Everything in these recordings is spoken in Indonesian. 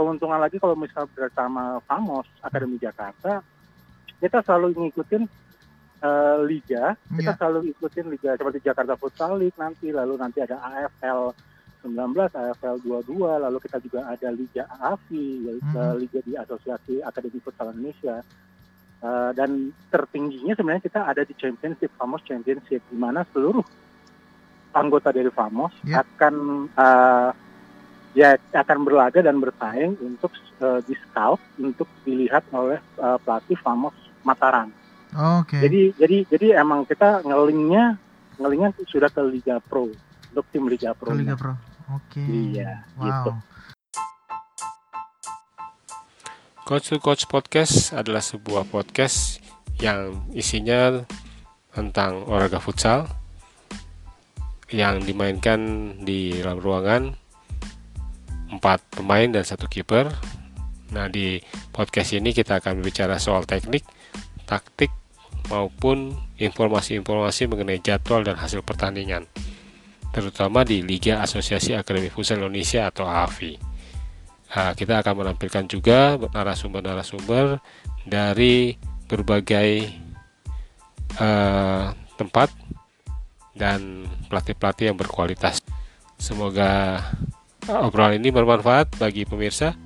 keuntungan lagi kalau misal bersama Famos Akademi Jakarta, kita selalu ngikutin uh, liga, kita Iya. selalu ikutin liga seperti Jakarta Futsal League nanti, lalu nanti ada AFL 19, AFL 22, lalu kita juga ada Liga AFI, yaitu Mhm. Liga di Asosiasi Akademi Futsal Indonesia. Uh, dan tertingginya sebenarnya kita ada di Championship, Famos Championship, di mana seluruh anggota dari Famos Ya. akan uh, ya akan berlaga dan bersaing untuk uh, di scout untuk dilihat oleh uh, pelatih Famos Mataram. Oke. Jadi jadi jadi emang kita ngelingnya ngelingnya sudah ke Liga Pro untuk tim Liga Pro. Ke Liga Pro. Oke. Iya, Wow. gitu. Coach to Coach Podcast adalah sebuah podcast yang isinya tentang olahraga futsal yang dimainkan di dalam ruangan empat pemain dan satu kiper. Nah di podcast ini kita akan berbicara soal teknik, taktik maupun informasi-informasi mengenai jadwal dan hasil pertandingan, terutama di Liga Asosiasi Akademi Futsal Indonesia atau AFI. Nah, kita akan menampilkan juga narasumber-narasumber dari berbagai eh, tempat dan pelatih-pelatih yang berkualitas. Semoga obrolan ini bermanfaat bagi pemirsa.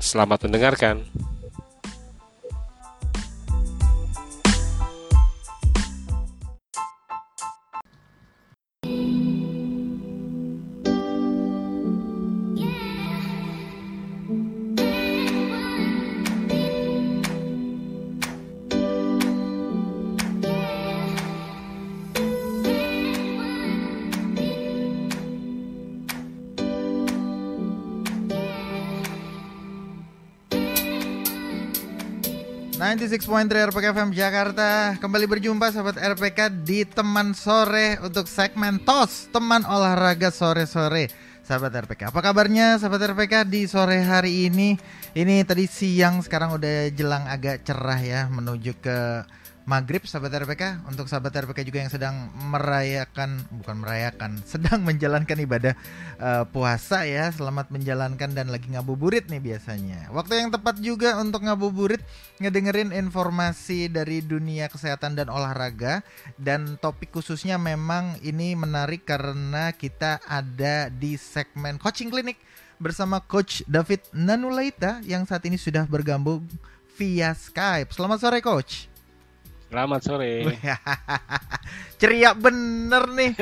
Selamat mendengarkan. 96.3 RPK FM Jakarta. Kembali berjumpa sahabat RPK di teman sore untuk segmen TOS Teman olahraga sore-sore. Sahabat RPK Apa kabarnya sahabat RPK di sore hari ini? Ini tadi siang sekarang udah jelang agak cerah ya Menuju ke maghrib sahabat RPK Untuk sahabat RPK juga yang sedang merayakan Bukan merayakan Sedang menjalankan ibadah eh, puasa ya. Selamat menjalankan dan lagi ngabuburit nih biasanya. Waktu yang tepat juga untuk ngabuburit Ngedengerin informasi dari dunia kesehatan dan olahraga. Dan topik khususnya memang ini menarik karena kita ada di segmen coaching klinik Bersama Coach David Nanulaita yang saat ini sudah bergabung via Skype. Selamat sore Coach Selamat sore. Ceria bener nih.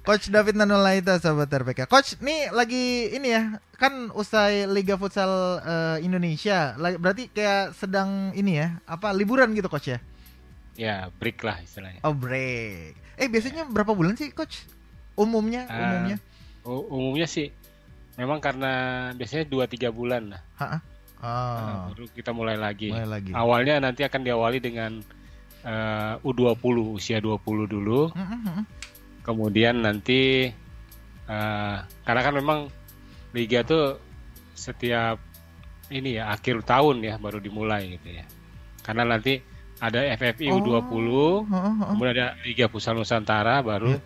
Coach David Nanulaita sahabat RPK Coach nih lagi ini ya Kan usai Liga Futsal eh, Indonesia. Lagi- Berarti kayak sedang ini ya Apa liburan gitu Coach ya? Ya, break lah istilahnya. Oh break. Eh biasanya berapa bulan sih Coach? Umumnya Ah, Umumnya? umumnya sih memang karena biasanya 2-3 bulan lah Nah, Oh baru kita mulai lagi. mulai lagi Awalnya nanti akan diawali dengan eh, U20 usia 20 dulu, Mm, mm, mm. kemudian nanti eh, karena kan memang liga tuh setiap ini ya akhir tahun ya baru dimulai gitu ya. Karena nanti ada FFI Oh. U20, Ha-ha, ha-ha. kemudian ada Liga Futsal Nusantara baru Iya.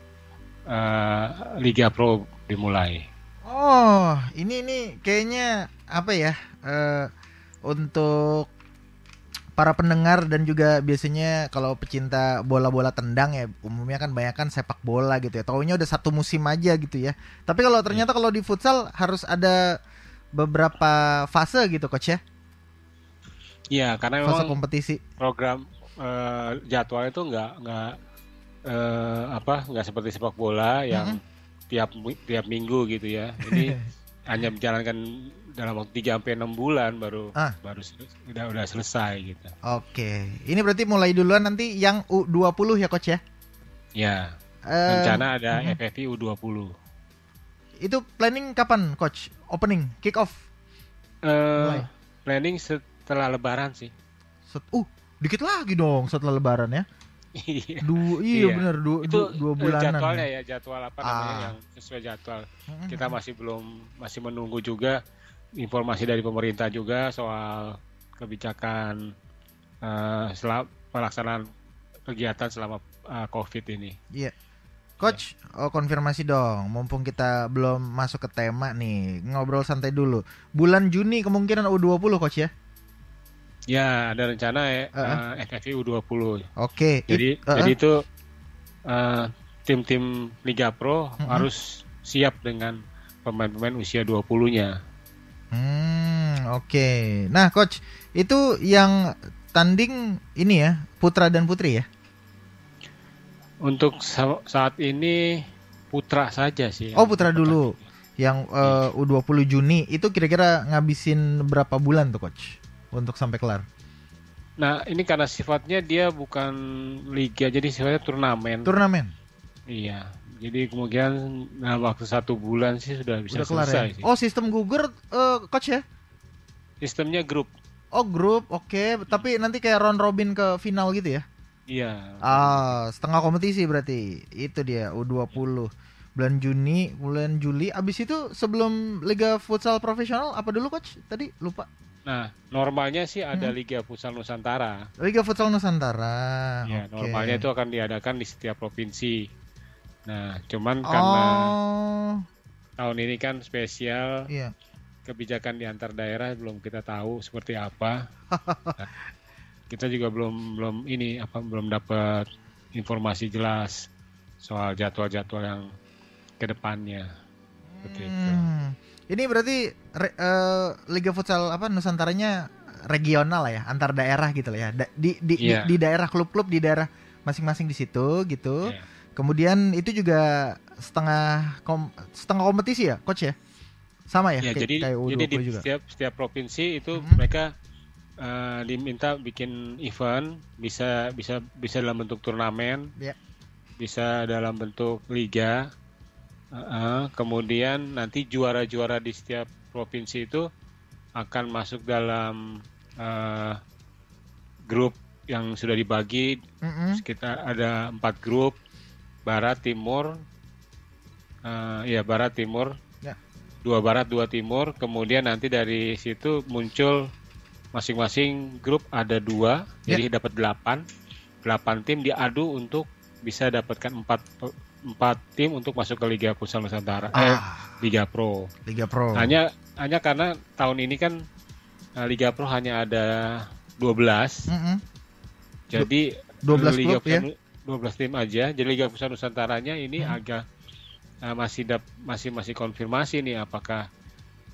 eh, Liga Pro dimulai. Oh, ini ini kayaknya apa ya? eh, untuk para pendengar dan juga biasanya kalau pecinta bola-bola tendang ya umumnya kan banyak kan sepak bola gitu ya. Taunya udah satu musim aja gitu ya. Tapi kalau ternyata kalau di futsal harus ada beberapa fase gitu coach ya. Iya, karena Fase memang kompetisi. program eh, jadwal itu nggak nggak eh, apa nggak seperti sepak bola yang tiap mi- tiap minggu gitu ya. Ini hanya menjalankan dalam waktu 3 sampai 6 bulan baru Ah. baru udah udah selesai gitu. Oke. Ini berarti mulai duluan nanti yang U20 ya coach ya. Ya, Eh, rencana ada mhm. FFI U20. itu planning kapan coach? Opening, kick off. Mulai. planning setelah lebaran sih. Set, uh, dikit lagi dong setelah lebaran ya. Iya. Dua, iya, Iya. bener dua, itu dua, dua eh, bulanan. jadwalnya ya jadwal apa namanya Ah. yang sesuai jadwal kita masih belum masih menunggu juga informasi dari pemerintah juga soal kebijakan eh, selama pelaksanaan kegiatan selama eh, covid ini Iya. Coach, oh, konfirmasi dong. Mumpung kita belum masuk ke tema nih, ngobrol santai dulu. Bulan Juni kemungkinan U20 coach ya? Ya, ada rencana ya Uh-uh. eh, FFI U20. Oke. Jadi it- uh-uh. jadi itu eh, tim-tim Liga Pro Mm-mm. harus siap dengan pemain-pemain usia 20-nya. Hmm, oke. Nah, coach, itu yang tanding ini ya, putra dan putri ya? Untuk sa- saat ini putra saja sih. Oh, putra dulu. Yang eh, U20 Juni itu kira-kira ngabisin berapa bulan tuh, coach? Untuk sampai kelar. Nah, ini karena sifatnya dia bukan liga, jadi sifatnya turnamen. Turnamen. Iya. Jadi kemungkinan dalam waktu satu bulan sih sudah bisa Udah kelar selesai ya? sih. Oh, sistem gugur eh, coach ya? Sistemnya grup. Oh, grup. Oke, tapi nanti kayak round robin ke final gitu ya? Iya. Ah, setengah kompetisi berarti. Itu dia U20. Bulan Juni, bulan Juli. Abis itu sebelum Liga Futsal Profesional apa dulu coach? Tadi lupa. Nah, normalnya sih ada Hmm. Liga Futsal Nusantara. Liga Futsal Nusantara. Ya, Oke. normalnya itu akan diadakan di setiap provinsi. Nah, cuman karena Oh, tahun ini kan spesial, iya. kebijakan di antar daerah belum kita tahu seperti apa. Nah, kita juga belum belum ini apa belum dapat informasi jelas soal jadwal-jadwal yang ke depannya. Seperti itu. Hmm. Ini berarti re- eh, Liga Futsal apa Nusantaranya regional lah ya, antar daerah gitu lah ya. Da- di di, di- Iya. di daerah klub-klub di daerah masing-masing di situ gitu. Iya. Kemudian itu juga setengah kom- setengah kompetisi ya, coach ya? Sama ya, Ya, kayak, jadi kayak U20 jadi di juga. setiap setiap provinsi itu Mhm. mereka eh, diminta bikin event, bisa bisa bisa dalam bentuk turnamen, Ya. bisa dalam bentuk liga. Eh, kemudian nanti juara-juara di setiap provinsi itu akan masuk dalam eh, grup yang sudah dibagi Mm-mm. sekitar ada empat grup barat timur eh ya barat timur Ya. dua barat dua timur kemudian nanti dari situ muncul masing-masing grup ada dua Ya. jadi dapat delapan delapan tim diadu untuk bisa dapatkan empat empat tim untuk masuk ke Liga Futsal Nusantara eh Ah, Liga Pro Liga Pro. hanya hanya karena tahun ini kan eh, Liga Pro hanya ada 12 Mm-mm. jadi 12 Liga klub ya. Pusat- 12 tim aja. Jadi Liga Pusat Nusantaranya ini Hmm. agak uh, masih dap, masih masih konfirmasi nih apakah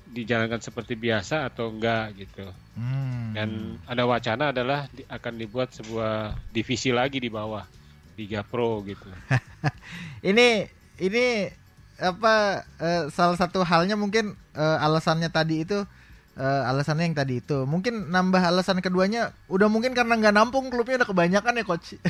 dijalankan seperti biasa atau enggak gitu. Hmm. Dan ada wacana adalah di- akan dibuat sebuah divisi lagi di bawah Liga Pro gitu. ini ini apa eh, salah satu halnya mungkin eh, alasannya tadi itu eh, alasannya yang tadi itu mungkin nambah alasan keduanya udah mungkin karena nggak nampung klubnya udah kebanyakan ya coach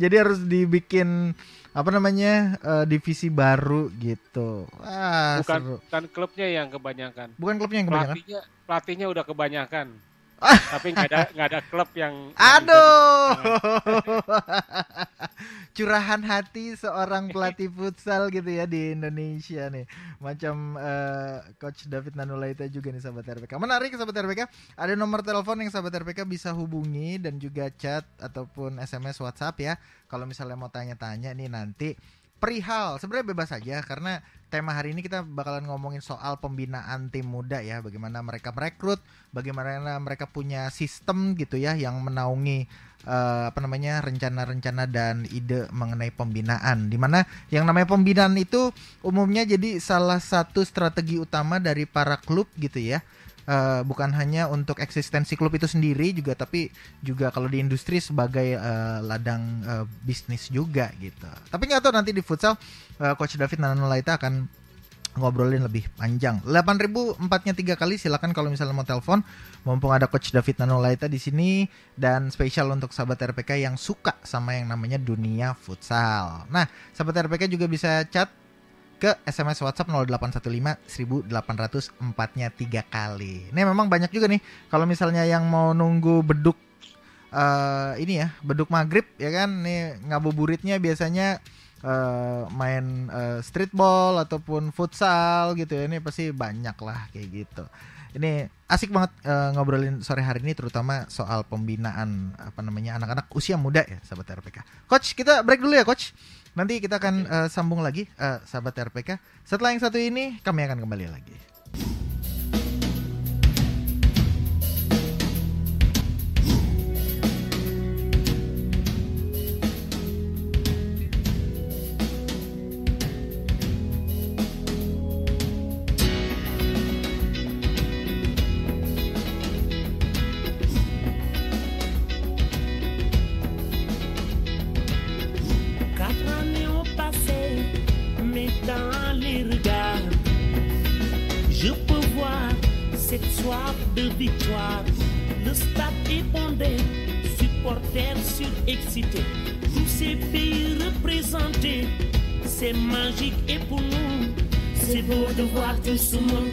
jadi harus dibikin apa namanya eh, divisi baru gitu wah Bukan seru bukan klubnya yang kebanyakan. bukan klubnya yang kebanyakan Pelatihnya pelatihnya udah kebanyakan. Tapi nggak ada nggak ada klub yang Aduh, curahan hati seorang pelatih futsal gitu ya di Indonesia nih, macam eh, Coach David Nanulaita juga nih sahabat RPK. Menarik sahabat RPK, ada nomor telepon yang sahabat RPK bisa hubungi dan juga chat ataupun SMS WhatsApp ya. Kalau misalnya mau tanya-tanya nih nanti perihal. Sebenarnya bebas saja karena tema hari ini kita bakalan ngomongin soal pembinaan tim muda ya. Bagaimana mereka merekrut bagaimana mereka punya sistem gitu ya yang menaungi eh, apa namanya rencana-rencana dan ide mengenai pembinaan. Di mana yang namanya pembinaan itu umumnya jadi salah satu strategi utama dari para klub gitu ya Eh, bukan hanya untuk eksistensi klub itu sendiri juga tapi juga kalau di industri sebagai eh, ladang eh, bisnis juga gitu tapi nggak tahu nanti di futsal eh, coach David Nanulaita akan ngobrolin lebih panjang. 8000 empatnya tiga kali silakan kalau misalnya mau telepon. Mumpung ada coach David Nanulaita di sini dan spesial untuk sahabat RPK yang suka sama yang namanya dunia futsal. Nah, sahabat RPK juga bisa chat ke SMS WhatsApp 0815 1800 empatnya tiga kali. Ini memang banyak juga nih kalau misalnya yang mau nunggu beduk eh ini ya beduk maghrib ya kan? Nih ngabuburitnya biasanya eh, main eh, streetball ataupun futsal gitu ya. Ini pasti banyak lah kayak gitu. Ini asik banget eh, ngobrolin sore hari ini terutama soal pembinaan apa namanya anak-anak usia muda ya sahabat RPK coach kita break dulu ya coach nanti kita akan eh, sambung lagi eh, sahabat RPK setelah yang satu ini kami akan kembali lagi Some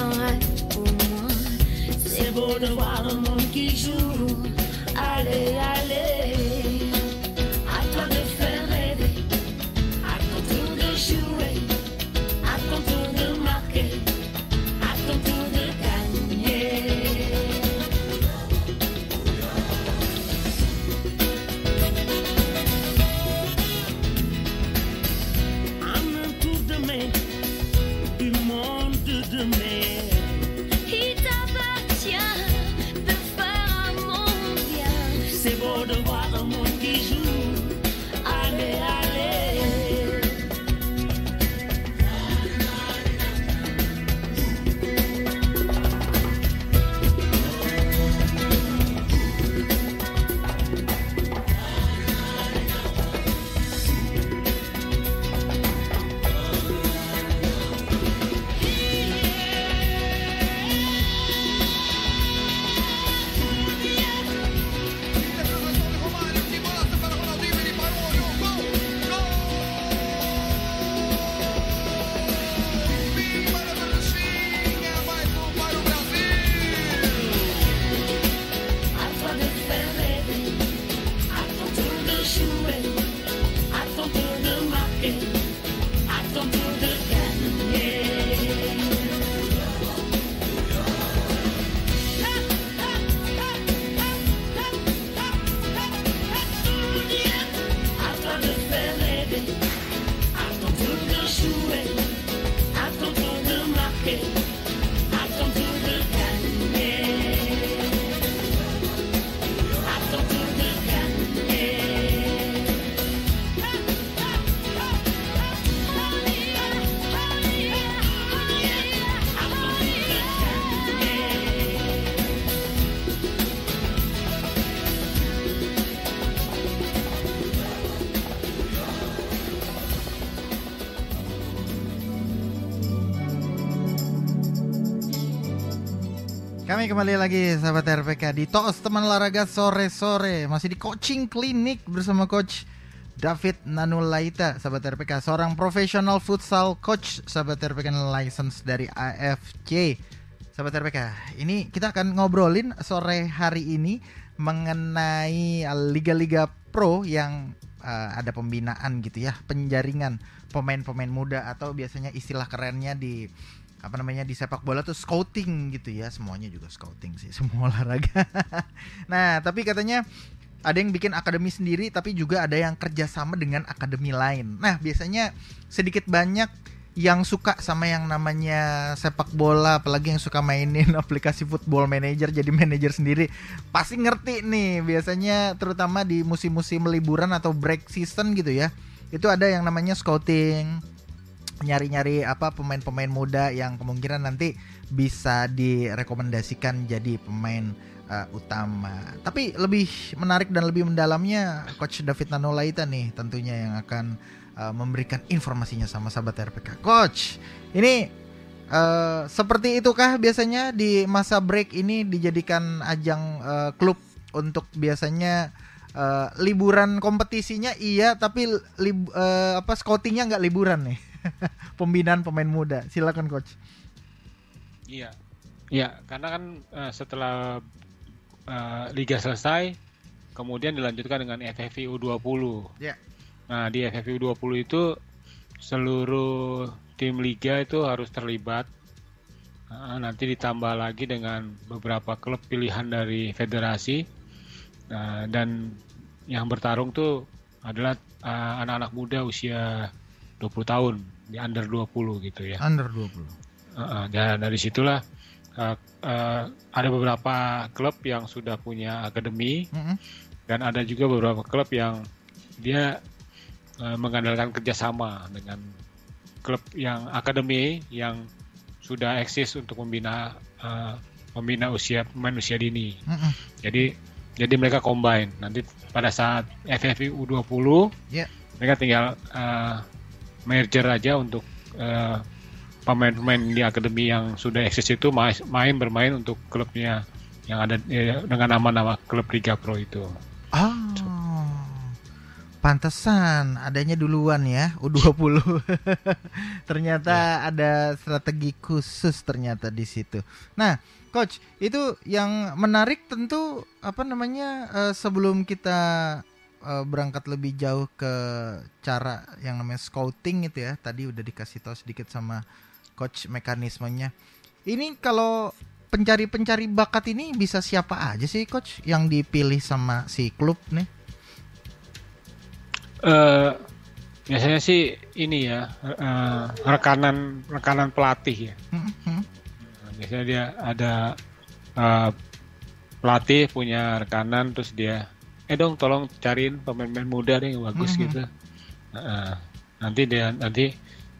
c'est un rêve pour moi. C'est beau de voir un monde qui joue. Allez, allez, kembali lagi sahabat RPK di TOS teman olahraga sore-sore. Masih di coaching klinik bersama coach David Nanulaita sahabat RPK Seorang profesional futsal coach sahabat RPK license dari AFC Sahabat RPK ini kita akan ngobrolin sore hari ini Mengenai liga-liga pro yang uh, ada pembinaan gitu ya Penjaringan pemain-pemain muda atau biasanya istilah kerennya di apa namanya di sepak bola tuh scouting gitu ya. Semuanya juga scouting sih semua olahraga. Nah tapi katanya ada yang bikin akademi sendiri tapi juga ada yang kerjasama dengan akademi lain. Nah biasanya sedikit banyak yang suka sama yang namanya sepak bola apalagi yang suka mainin aplikasi football manager jadi manajer sendiri. Pasti ngerti nih biasanya terutama di musim-musim liburan atau break season gitu ya itu ada yang namanya scouting nyari-nyari apa pemain-pemain muda yang kemungkinan nanti bisa direkomendasikan jadi pemain uh, utama. Tapi lebih menarik dan lebih mendalamnya coach David Nanolaita nih tentunya yang akan uh, memberikan informasinya sama sahabat RPK. Coach, ini uh, seperti itukah biasanya di masa break ini dijadikan ajang uh, klub untuk biasanya uh, liburan kompetisinya iya tapi lib, uh, apa scoutingnya nggak liburan nih pembinaan pemain muda. Silakan coach. Iya. Iya. Karena kan uh, setelah uh, liga selesai kemudian dilanjutkan dengan FFV U20 ya. Nah di FFV U20 itu seluruh tim liga itu harus terlibat. Uh, nanti ditambah lagi dengan beberapa klub pilihan dari federasi. Uh, dan yang bertarung tuh adalah anak anak-anak muda usia 20 tahun di under 20 gitu ya. Under 20. Uh, dan dari situlah uh, uh, ada beberapa klub yang sudah punya akademi mm -hmm. dan ada juga beberapa klub yang dia uh, mengandalkan kerjasama dengan klub yang akademi yang sudah eksis untuk membina uh, membina usia pemain usia dini. Mm -hmm. Jadi jadi mereka combine. Nanti pada saat FFV U20, yeah. mereka tinggal uh, merger aja untuk uh, pemain-pemain di akademi yang sudah eksis itu main bermain untuk klubnya yang ada ya, dengan nama-nama klub Liga Pro itu. Ah. Pantesan adanya duluan ya U20. ternyata ya. ada strategi khusus ternyata di situ. Nah, coach, itu yang menarik tentu apa namanya uh, sebelum kita uh, berangkat lebih jauh ke cara yang namanya scouting itu ya. Tadi udah dikasih tahu sedikit sama coach mekanismenya. Ini kalau pencari-pencari bakat ini bisa siapa aja sih coach yang dipilih sama si klub nih? Uh, biasanya sih ini ya uh, rekanan rekanan pelatih ya. Mm-hmm. biasanya dia ada uh, pelatih punya rekanan terus dia eh dong tolong cariin pemain-pemain muda deh yang bagus mm-hmm. gitu. Uh, nanti dia nanti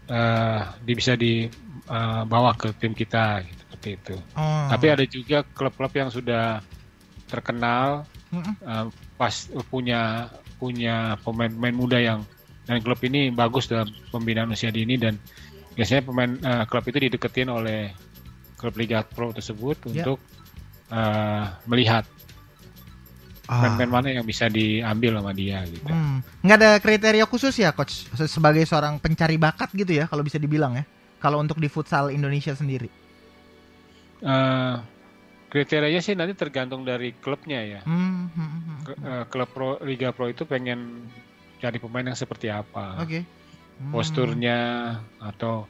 uh, dia bisa dibawa uh, ke tim kita gitu, seperti itu. Oh. Tapi ada juga klub-klub yang sudah terkenal mm-hmm. uh, pas punya punya pemain-pemain muda yang dan klub ini bagus dalam pembinaan usia dini dan biasanya pemain uh, klub itu dideketin oleh klub Liga Pro tersebut yeah. untuk uh, melihat ah. pemain mana yang bisa diambil sama dia gitu. Hmm. Nggak ada kriteria khusus ya coach sebagai seorang pencari bakat gitu ya kalau bisa dibilang ya. Kalau untuk di futsal Indonesia sendiri. Uh, kriterianya sih nanti tergantung dari klubnya ya. Hmm, hmm, hmm. hmm. Eh, klub pro Liga Pro itu pengen cari pemain yang seperti apa. Oke. Okay. Hmm. Posturnya atau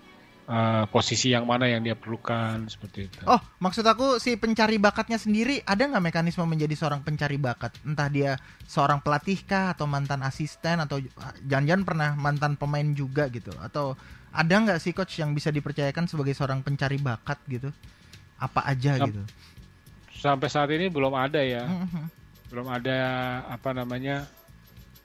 uh, posisi yang mana yang dia perlukan seperti itu. Oh, maksud aku si pencari bakatnya sendiri ada nggak mekanisme menjadi seorang pencari bakat? Entah dia seorang pelatih kah atau mantan asisten atau jangan-jangan pernah mantan pemain juga gitu? Atau ada nggak sih coach yang bisa dipercayakan sebagai seorang pencari bakat gitu? Apa aja nah, gitu? sampai saat ini belum ada ya mm-hmm. belum ada apa namanya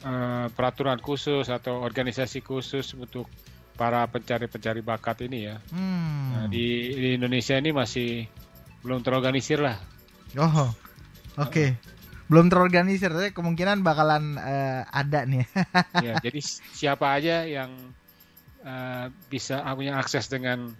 uh, peraturan khusus atau organisasi khusus untuk para pencari-pencari bakat ini ya mm. nah, di, di Indonesia ini masih belum terorganisir lah oh oke okay. belum terorganisir tapi kemungkinan bakalan uh, ada nih ya jadi siapa aja yang uh, bisa punya akses dengan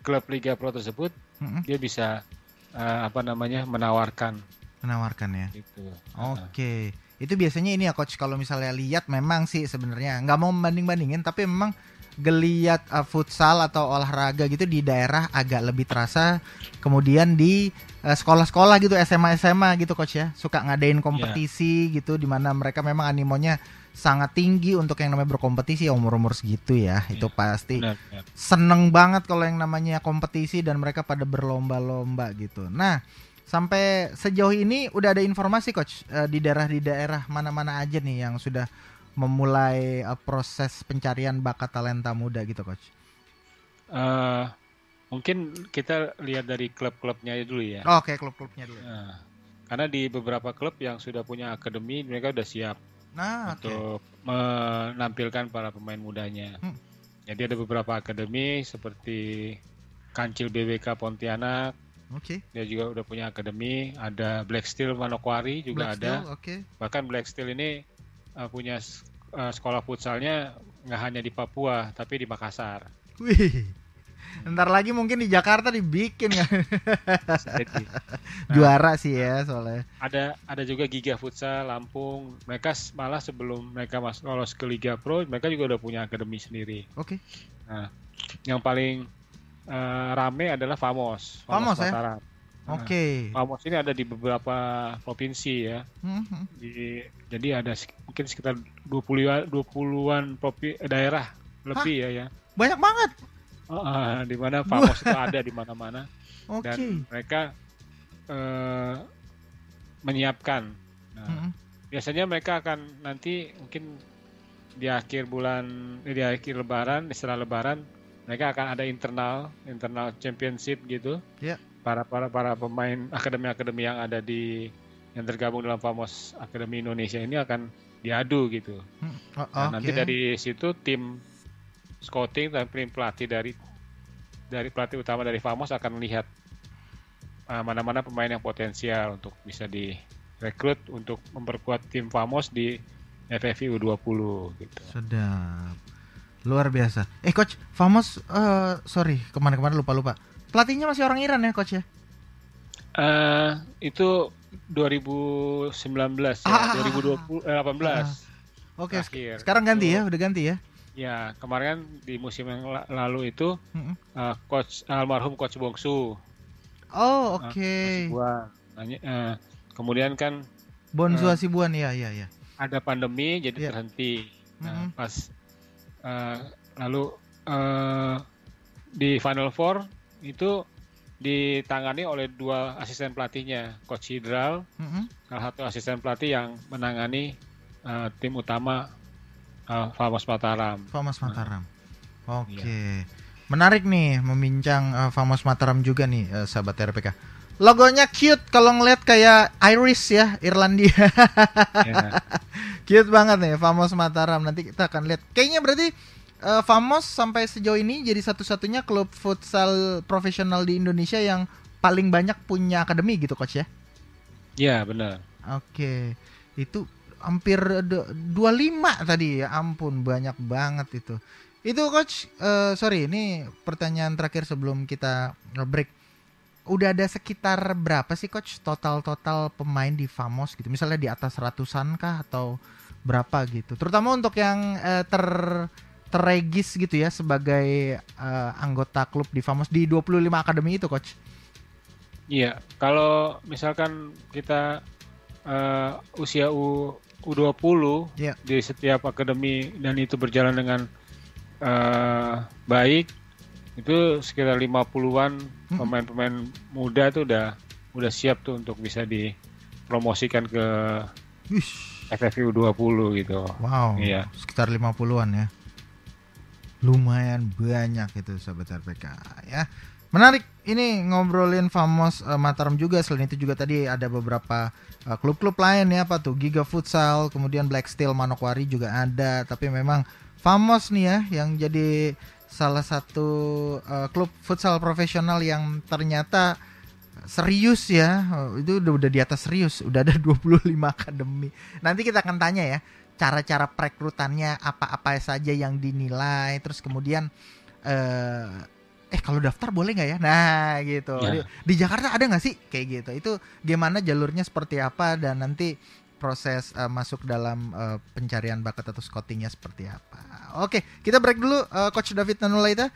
klub Liga Pro tersebut mm-hmm. dia bisa uh, apa namanya menawarkan menawarkan ya gitu. oke okay. itu biasanya ini ya coach kalau misalnya lihat memang sih sebenarnya nggak mau membanding bandingin tapi memang geliat uh, futsal atau olahraga gitu di daerah agak lebih terasa kemudian di uh, sekolah-sekolah gitu SMA SMA gitu coach ya suka ngadain kompetisi yeah. gitu di mana mereka memang animonya sangat tinggi untuk yang namanya berkompetisi ya umur-umur segitu ya. Yeah. Itu pasti benar, benar. seneng banget kalau yang namanya kompetisi dan mereka pada berlomba-lomba gitu. Nah, sampai sejauh ini udah ada informasi coach uh, di daerah di daerah mana-mana aja nih yang sudah memulai uh, proses pencarian bakat talenta muda gitu coach. Uh, mungkin kita lihat dari klub-klubnya dulu ya. Oh, Oke, okay, klub-klubnya dulu. Uh, karena di beberapa klub yang sudah punya akademi mereka udah siap nah, untuk okay. menampilkan para pemain mudanya. Hmm. Jadi ada beberapa akademi seperti Kancil BWK Pontianak. Oke. Okay. Dia juga udah punya akademi. Ada Black Steel Manokwari juga Black ada. Steel, okay. Bahkan Black Steel ini uh, punya uh, sekolah futsalnya nggak hanya di Papua tapi di Makassar. Wih. Ntar lagi mungkin di Jakarta dibikin kan. Jadi, Juara sih ya soalnya. ada ada juga Giga Futsal Lampung. Mereka malah sebelum mereka masuk lolos ke Liga Pro, mereka juga udah punya akademi sendiri. Oke. Yang paling eh, rame adalah Famos. Famos, ya? Mataram. Nah, Oke. Famos ini ada di beberapa provinsi ya. Mhm. Di- jadi ada mungkin sekitar 20 20-an provi- daerah lebih ya ya. Banyak banget. Ah, di mana Famos itu ada di mana-mana Oke. dan mereka eh, menyiapkan. Nah, Mhm. biasanya mereka akan nanti mungkin di akhir bulan eh, di akhir lebaran, setelah lebaran mereka akan ada internal internal championship gitu. Ya. Para para para pemain akademi-akademi yang ada di yang tergabung dalam Famos Akademi Indonesia ini akan diadu gitu. Hmm, oh, Nah, Oke. nanti dari situ tim scouting dan tim pelatih dari dari pelatih utama dari Famos akan melihat uh, mana-mana pemain yang potensial untuk bisa direkrut untuk memperkuat tim Famos di FFI U20 gitu. Sedap. Luar biasa. Eh coach, Famos eh sorry, ke mana-kemana lupa-lupa. Pelatihnya masih orang Iran ya coach ya? Eh, itu 2019 ya, Ah. 2020 eh, 18. Oke, sek- Terakhir. sekarang ganti ya, udah ganti ya. Ya, kemarin kan di musim yang la- lalu itu Mm-mm. uh, coach almarhum coach Bongsu Oh, Ah, oke. Hasibuan. Nanya, eh, kemudian kan Bonzu eh. Hasibuan ya, ya, ya. ada pandemi jadi Iya. terhenti. Nah, Mhm. pas eh, lalu eh, di Final Four itu ditangani oleh dua asisten pelatihnya, coach Hidral, salah satu asisten pelatih yang menangani eh, tim utama eh, Famos Mataram. Famos Mataram. Oke. Iya. Menarik nih membincang eh, Famos Mataram juga nih eh, sahabat RPK. Logonya cute kalau ngeliat kayak Iris ya, Irlandia. Ya. cute banget nih Famos Mataram. Nanti kita akan lihat. Kayaknya berarti eh, Famos sampai sejauh ini jadi satu-satunya klub futsal profesional di Indonesia yang paling banyak punya akademi gitu coach ya. Ya benar. Oke, itu hampir du- 25 tadi ya, ampun banyak banget itu. Itu coach, eh, sorry ini pertanyaan terakhir sebelum kita break. Udah ada sekitar berapa sih coach total-total pemain di Famos gitu? Misalnya di atas ratusan kah atau berapa gitu? Terutama untuk yang eh, ter terregis gitu ya sebagai eh, anggota klub di Famos di 25 akademi itu coach. Iya, kalau misalkan kita eh, usia U U20 Iya. di setiap akademi dan itu berjalan dengan eh, baik, itu sekitar 50-an Mm-mm. pemain-pemain muda itu udah udah siap tuh untuk bisa dipromosikan ke Wih. FFI U20 gitu. Wow, Iya. sekitar 50-an ya. Lumayan banyak itu sahabat RPK ya. Menarik ini ngobrolin Famos eh, Mataram juga selain itu juga tadi ada beberapa eh, klub-klub lain ya apa tuh Giga Futsal, kemudian Black Steel Manokwari juga ada, tapi memang Famos nih ya yang jadi salah satu eh, klub futsal profesional yang ternyata serius ya. Itu udah udah di atas serius, udah ada 25 akademi. Nanti kita akan tanya ya cara-cara perekrutannya apa-apa saja yang dinilai terus kemudian eh eh kalau daftar boleh nggak ya? Nah gitu. Di, Ya. di Jakarta ada nggak sih? Kayak gitu. Itu gimana jalurnya seperti apa dan nanti proses eh, masuk dalam eh, pencarian bakat atau scoutingnya seperti apa. Oke kita break dulu eh, coach David Nanulaita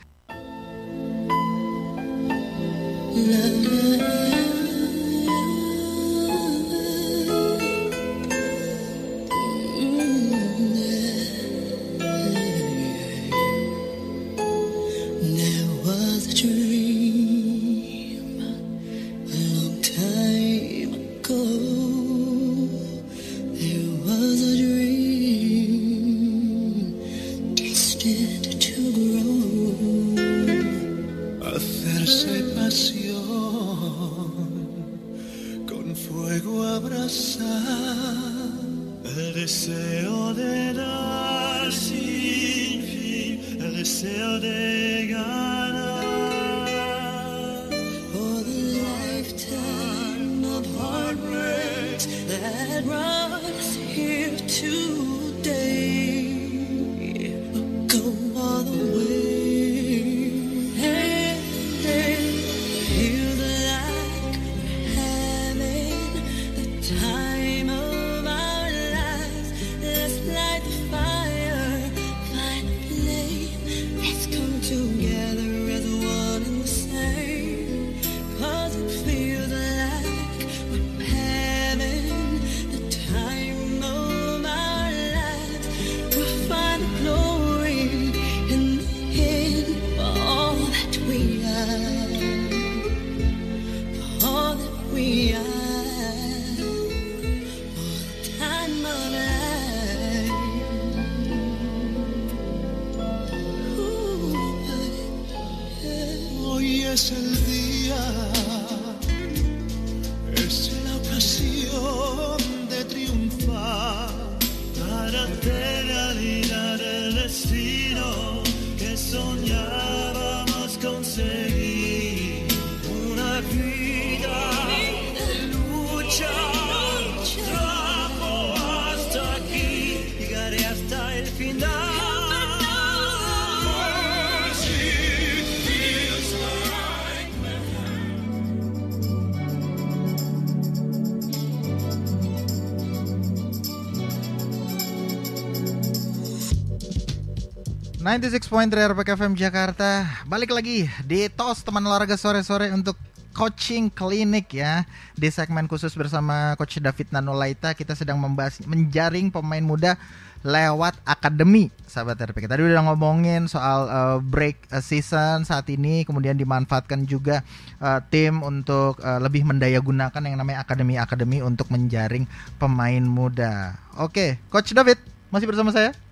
96.3 RPK FM Jakarta. Balik lagi di TOS teman olahraga sore-sore untuk coaching klinik ya. Di segmen khusus bersama Coach David Nanolaita Kita sedang membahas menjaring pemain muda lewat akademi sahabat RPK Tadi udah ngomongin soal uh, break uh, season saat ini Kemudian dimanfaatkan juga uh, tim untuk uh, lebih mendaya gunakan yang namanya akademi-akademi untuk menjaring pemain muda. Oke Coach David masih bersama saya?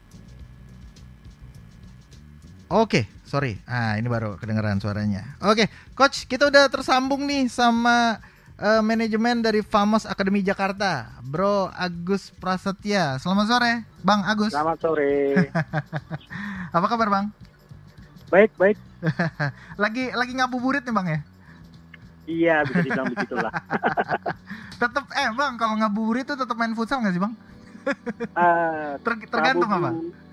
Oke, sorry. Ah, ini baru kedengeran suaranya. Oke, coach, kita udah tersambung nih sama eh, manajemen dari Famos Akademi Jakarta, Bro Agus Prasetya. Selamat sore, Bang Agus. Selamat sore. Apa kabar, Bang? baik, baik. lagi lagi ngabuburit nih, Bang ya? Iya, bisa dibilang begitulah. Tetep eh, Bang, kalau ngabuburit tuh tetap main futsal nggak sih, Bang? Ah, Ter- tergantung apa?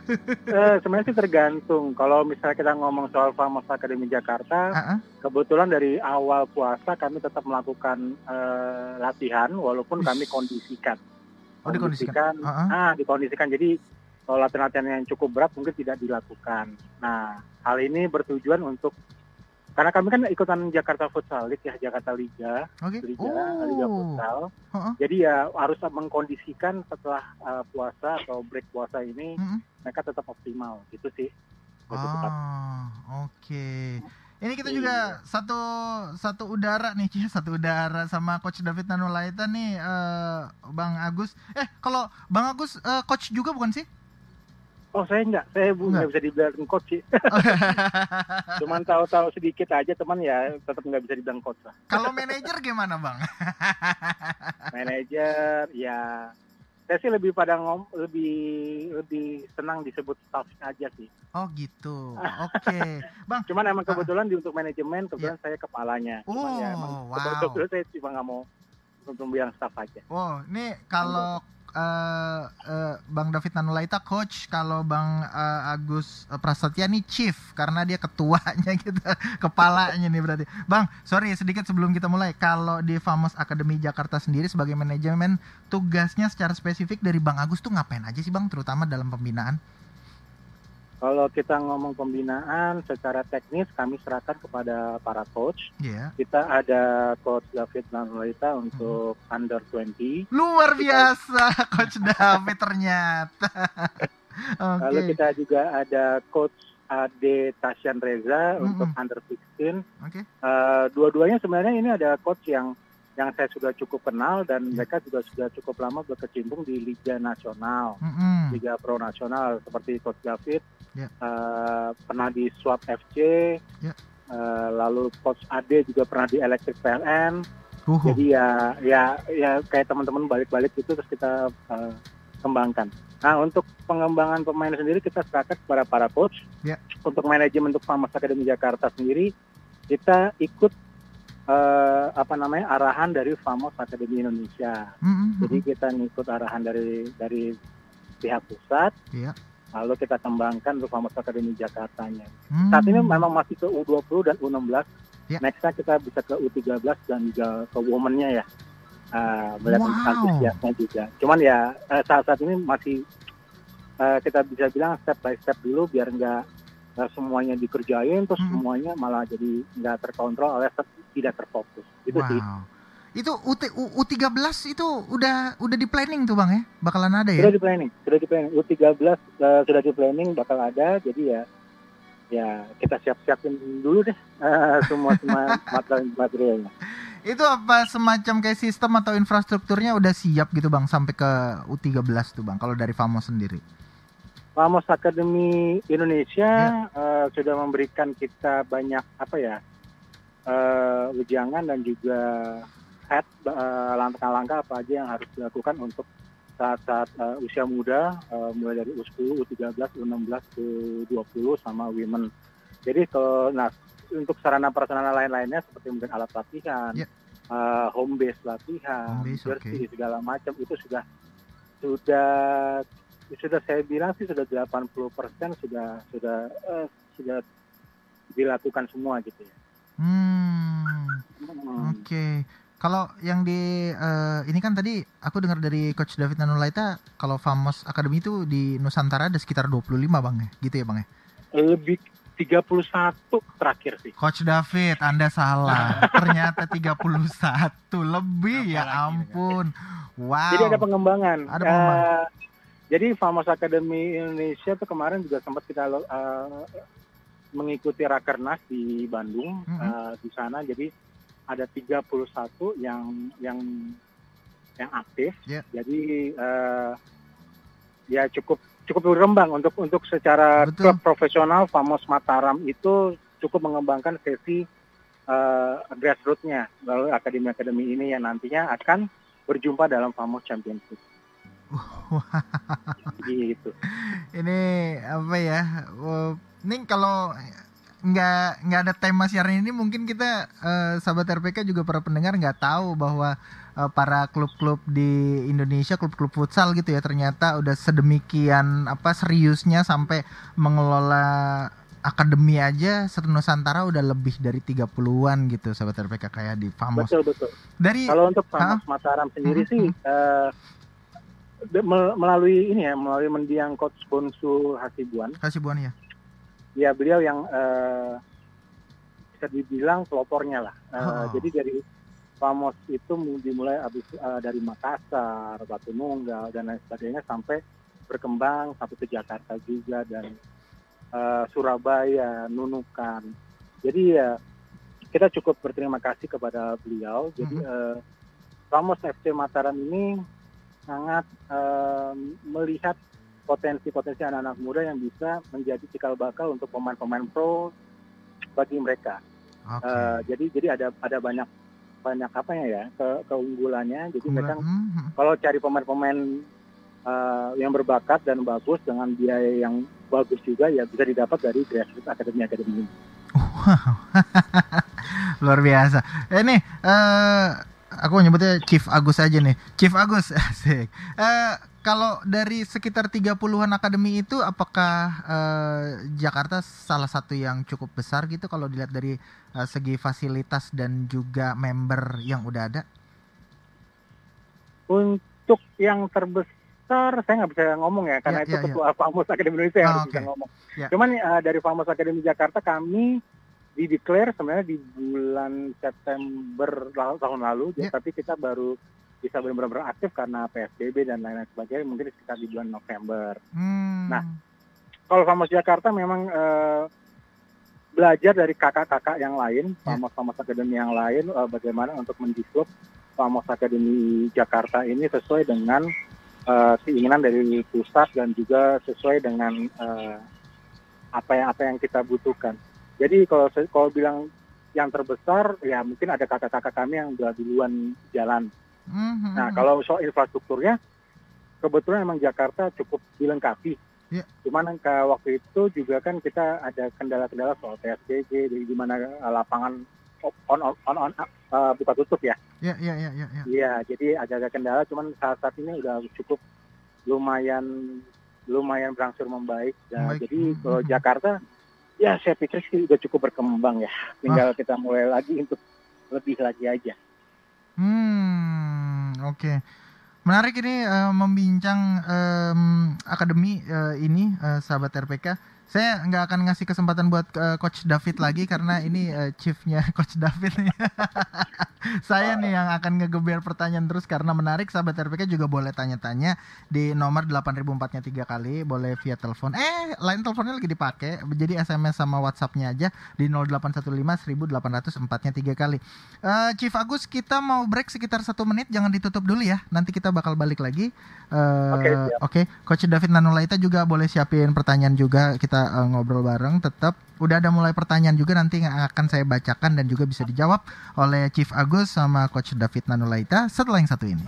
Eh, sebenarnya sih tergantung. Kalau misalnya kita ngomong soal Famos Akademi Jakarta, ah. kebetulan dari awal puasa kami tetap melakukan eh, latihan, walaupun kami kondisikan. Oh, dikondisikan. Ah. Ah, dikondisikan. Jadi kalau latihan-latihan yang cukup berat mungkin tidak dilakukan. Nah, hal ini bertujuan untuk karena kami kan ikutan Jakarta Futsal League ya, Jakarta Liga, Oke. Liga, Liga Oh. Futsal. Heeh. Jadi ya harus mengkondisikan setelah uh, puasa atau break puasa ini Mm-mm. mereka tetap optimal gitu sih. Tepat. Ah, oke. Ini kita Iya. juga satu satu udara nih, Cia, satu udara sama Coach David Nanulaita nih, eh, Bang Agus. Eh, kalau Bang Agus eh, coach juga bukan sih? Oh saya enggak, saya bu nggak bisa dibilang coach sih. Cuman tahu-tahu sedikit aja teman ya tetap nggak bisa dibilang coach lah. kalau manajer gimana, Bang? Manajer ya saya sih lebih pada ngom lebih lebih senang disebut staff aja sih. Oh, gitu. Oke. Bang, Cuman emang kebetulan di untuk manajemen kebetulan saya kepalanya. Cuman ya emang Oh, wow. kebetulan saya cuma nggak mau untuk bilang staff aja. wow, ini kalau eh, eh, Bang David Nanulaita coach, kalau Bang eh, Agus Prasetya nih chief karena dia ketuanya gitu, kepalanya nih berarti. Bang, sorry sedikit sebelum kita mulai. Kalau di Famos Academy Jakarta sendiri sebagai manajemen tugasnya secara spesifik dari Bang Agus tuh ngapain aja sih Bang, terutama dalam pembinaan? Kalau kita ngomong pembinaan secara teknis kami serahkan kepada para coach. Iya. Kita ada coach David Nanulaita untuk under 20. Luar biasa coach David ternyata. Oke. Lalu kita juga ada coach Ade Tasyan Reza Mm-mm. untuk under 16. Oke. Eh, dua-duanya sebenarnya ini ada coach yang yang saya sudah cukup kenal dan mereka juga sudah cukup lama berkecimpung di Liga Nasional, Mm-mm. Liga Pro Nasional seperti coach David Ya. eh, pernah di Swap FC, Ya. eh, lalu coach Ade juga pernah di Electric PLN. Uhuh. Jadi ya ya ya kayak teman-teman balik-balik itu terus kita eh, kembangkan. Nah untuk pengembangan pemain sendiri kita serahkan kepada para coach. Ya. Untuk manajemen untuk Famas Akademi Jakarta sendiri kita ikut eh, apa namanya arahan dari Famos Akademi Indonesia. Mm-mm. Jadi kita ngikut arahan dari dari pihak pusat. Iya. Lalu kita kembangkan untuk Famos Akademi Jakartanya. Hmm. Saat ini memang masih ke U20 dan U16. Ya. Nextnya kita bisa ke U13 dan juga ke womennya ya. Uh, melihat Wow. antusiasnya juga. Cuman ya eh, saat-saat ini masih eh, kita bisa bilang step by step dulu biar nggak semuanya dikerjain terus Mm-mm. semuanya malah jadi nggak terkontrol ter- tidak terfokus. Itu sih. Wow. Itu UT, U, U13 itu udah udah di planning tuh Bang ya? Bakalan ada ya? Sudah di planning, sudah di planning. U13 eh, sudah di planning bakal ada. Jadi ya ya kita siap-siapin dulu deh eh, semua semua material materialnya. Itu apa semacam kayak sistem atau infrastrukturnya udah siap gitu bang sampai ke U13 tuh bang kalau dari Famos sendiri? Famos Academy Indonesia eh, sudah memberikan kita banyak apa ya eh, ujangan dan juga head eh, langkah-langkah apa aja yang harus dilakukan untuk saat-saat eh, usia muda eh, mulai dari U10, U13, U16, U20 sama women. Jadi kalau nah untuk sarana prasarana lain-lainnya seperti mungkin alat latihan, Ya. eh, home base latihan, Home base, jersey oke. segala macam itu sudah sudah sudah saya bilang sih sudah 80% sudah sudah eh, sudah dilakukan semua gitu ya. Hmm. Oke. Kalau yang di eh, ini kan tadi aku dengar dari Coach David Nanulaita kalau Famos Academy itu di Nusantara ada sekitar 25 bang ya, gitu ya bang ya. Lebih 31 terakhir sih. Coach David, Anda salah. Ternyata 31 lebih ya ampun. Wow. Jadi ada pengembangan. Ada pengembangan. Eh, jadi Famos Academy Indonesia tuh kemarin juga sempat kita eh, mengikuti Rakernas di Bandung Mhm. eh, di sana. Jadi ada 31 yang yang yang aktif. Ya. Jadi eh, ya cukup cukup berkembang untuk untuk secara Betul. klub profesional Famos Mataram itu cukup mengembangkan sesi eh, grassroots-nya lalu akademi-akademi ini yang nantinya akan berjumpa dalam Famos Championship. gitu. ini apa ya? Ini kalau nggak nggak ada tema siaran ini mungkin kita eh, sahabat RPK juga para pendengar nggak tahu bahwa eh, para klub-klub di Indonesia klub-klub futsal gitu ya ternyata udah sedemikian apa seriusnya sampai mengelola akademi aja Nusantara udah lebih dari 30-an gitu sahabat RPK kayak di Famos. Betul betul. Dari Kalau untuk Famos Mataram sendiri Mhm, sih eh, de- me- melalui ini ya melalui mendiang coach Bonsu Hasibuan Kasibuan ya. Ya beliau yang eh, bisa dibilang pelopornya lah. Eh, Oh. Jadi dari Famos itu mu- dimulai abis eh, dari Makassar, Batu Nunggal dan lain sebagainya sampai berkembang sampai ke Jakarta juga dan eh, Surabaya, Nunukan. Jadi ya kita cukup berterima kasih kepada beliau. Jadi Mhm. eh, Famos FC Mataram ini sangat eh, melihat potensi-potensi anak-anak muda yang bisa menjadi cikal bakal untuk pemain-pemain pro bagi mereka. Oke. Eh, jadi jadi ada ada banyak banyak apa ya ke, keunggulannya. Jadi mereka Hmm, hmm. kalau cari pemain-pemain eh, yang berbakat dan bagus dengan biaya yang bagus juga ya bisa didapat dari grassroots akademi akademi ini. Luar biasa. Eh, Ini eh aku nyebutnya Chief Agus aja nih. Chief Agus, asik. Eh kalau dari sekitar 30-an akademi itu apakah eh, Jakarta salah satu yang cukup besar gitu kalau dilihat dari eh, segi fasilitas dan juga member yang udah ada? Untuk yang terbesar saya nggak bisa ngomong ya karena Ya, itu ya, ya. ketua Famos Akademi Indonesia yang Ah, harus bisa oke. ngomong. Ya. Cuman eh, dari Famos Akademi Jakarta kami dideklar sebenarnya di bulan September tahun lalu, Ya. tapi kita baru bisa benar-benar aktif karena PSBB dan lain-lain sebagainya mungkin sekitar di bulan November. Hmm. Nah, Kalau Famos Jakarta memang eh, belajar dari kakak-kakak yang lain, Ya. Famos-Famos Akademi yang lain, eh, bagaimana untuk mendevelop Famos Akademi Jakarta ini sesuai dengan eh, keinginan dari pusat dan juga sesuai dengan eh, apa yang apa yang kita butuhkan. Jadi kalau kalau bilang yang terbesar ya mungkin ada kakak-kakak kami yang udah duluan jalan. Mhm. Nah, kalau soal infrastrukturnya, kebetulan memang Jakarta cukup dilengkapi. Iya. Cuman ke waktu itu juga kan kita ada kendala-kendala soal PSBB, di mana eh, lapangan on on on, on eh, buka tutup ya. Ya, ya, ya, ya, ya. Iya, jadi agak-agak kendala. Cuman saat saat ini udah cukup lumayan lumayan berangsur membaik. Nah, Membaik. jadi Mhm. kalau Jakarta, ya saya pikir sih udah cukup berkembang ya. Tinggal kita mulai lagi untuk lebih lagi aja. Hmm, oke. Menarik ini eh, membincang em, akademi eh, ini eh, sahabat RPK Saya nggak akan ngasih kesempatan buat eh, Coach David lagi karena ini eh, chiefnya Coach David nih. Saya nih yang akan ngegeber pertanyaan terus karena menarik. Sahabat RPK juga boleh tanya-tanya di nomor 8004-nya tiga kali, boleh via telepon. Eh, line teleponnya lagi dipakai, jadi SMS sama WhatsApp-nya aja di 0815 1804-nya tiga kali. Eh, Chief Agus, kita mau break sekitar satu menit, jangan ditutup dulu ya. Nanti kita bakal balik lagi. Eh, Oke, siap. Oke, Coach David Nanulaita juga boleh siapin pertanyaan juga kita eh, ngobrol bareng. Tetap udah ada mulai pertanyaan juga nanti yang akan saya bacakan dan juga bisa dijawab oleh Chief Agus sama Coach David Nanulaita setelah yang satu ini.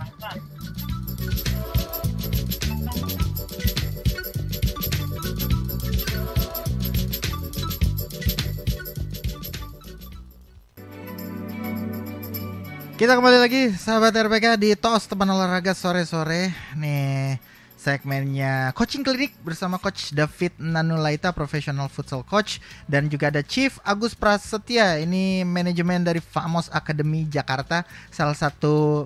Kita kembali lagi sahabat RPK di TOS teman olahraga sore-sore nih segmennya coaching klinik bersama coach David Nanulaita professional futsal coach. Dan juga ada Chief Agus Prasetya ini manajemen dari Famos Academy Jakarta. Salah satu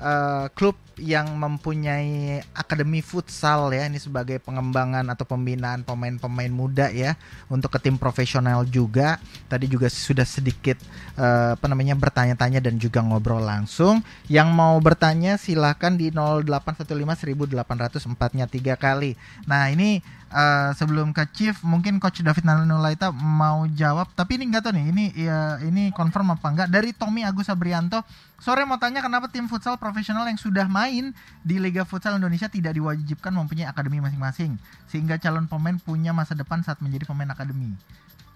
eh, klub yang mempunyai akademi futsal ya ini sebagai pengembangan atau pembinaan pemain-pemain muda ya untuk ke tim profesional juga. Tadi juga sudah sedikit eh, apa namanya bertanya-tanya dan juga ngobrol langsung. Yang mau bertanya silahkan di 0815 1804 nya tiga kali. Nah ini eh, sebelum ke Chief mungkin Coach David Nanulaita mau jawab tapi ini enggak tahu nih ini ya ini confirm apa enggak dari Tommy Agus Abrianto sore mau tanya kenapa tim futsal profesional yang sudah main di Liga Futsal Indonesia tidak diwajibkan mempunyai akademi masing-masing sehingga calon pemain punya masa depan saat menjadi pemain akademi.